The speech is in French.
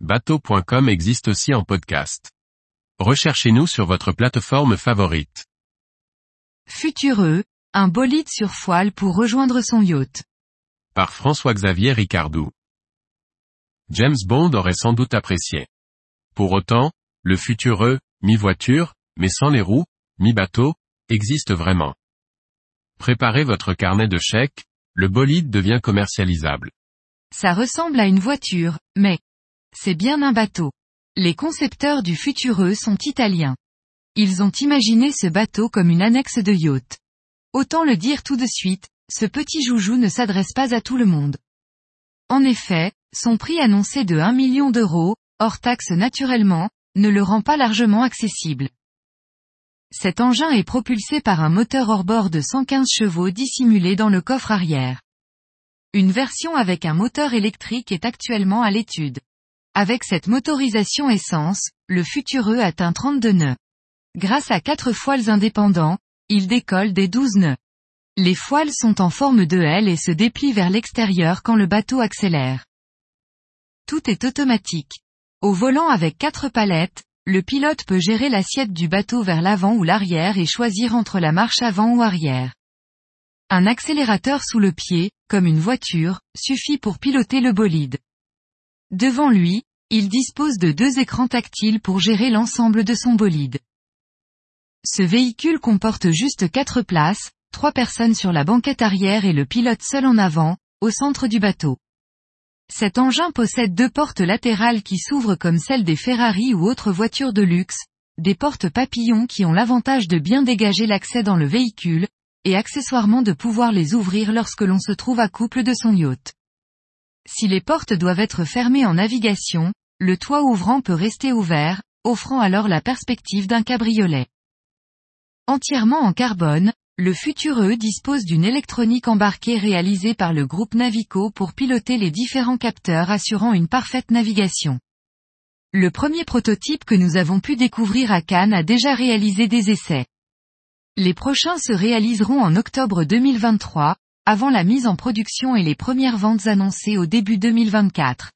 bateau.com existe aussi en podcast. Recherchez-nous sur votre plateforme favorite. Futureux, un bolide sur foile pour rejoindre son yacht. Par François-Xavier Ricardou. James Bond aurait sans doute apprécié. Pour autant, le futureux, mi-voiture, mais sans les roues, mi-bateau, existe vraiment. Préparez votre carnet de chèques, le bolide devient commercialisable. Ça ressemble à une voiture, mais c'est bien un bateau. Les concepteurs du futureux sont italiens. Ils ont imaginé ce bateau comme une annexe de yacht. Autant le dire tout de suite, ce petit joujou ne s'adresse pas à tout le monde. En effet, son prix annoncé de 1 million d'euros, hors taxe naturellement, ne le rend pas largement accessible. Cet engin est propulsé par un moteur hors-bord de 115 chevaux dissimulé dans le coffre arrière. Une version avec un moteur électrique est actuellement à l'étude. Avec cette motorisation essence, le Futureux atteint 32 nœuds. Grâce à quatre foiles indépendants, il décolle des 12 nœuds. Les foiles sont en forme de L et se déplient vers l'extérieur quand le bateau accélère. Tout est automatique. Au volant avec quatre palettes, le pilote peut gérer l'assiette du bateau vers l'avant ou l'arrière et choisir entre la marche avant ou arrière. Un accélérateur sous le pied, comme une voiture, suffit pour piloter le bolide. Devant lui, il dispose de deux écrans tactiles pour gérer l'ensemble de son bolide. Ce véhicule comporte juste quatre places, trois personnes sur la banquette arrière et le pilote seul en avant, au centre du bateau. Cet engin possède deux portes latérales qui s'ouvrent comme celles des Ferrari ou autres voitures de luxe, des portes papillons qui ont l'avantage de bien dégager l'accès dans le véhicule, et accessoirement de pouvoir les ouvrir lorsque l'on se trouve à couple de son yacht. Si les portes doivent être fermées en navigation, le toit ouvrant peut rester ouvert, offrant alors la perspective d'un cabriolet. Entièrement en carbone, le Futureux dispose d'une électronique embarquée réalisée par le groupe Navico pour piloter les différents capteurs assurant une parfaite navigation. Le premier prototype que nous avons pu découvrir à Cannes a déjà réalisé des essais. Les prochains se réaliseront en octobre 2023, avant la mise en production et les premières ventes annoncées au début 2024.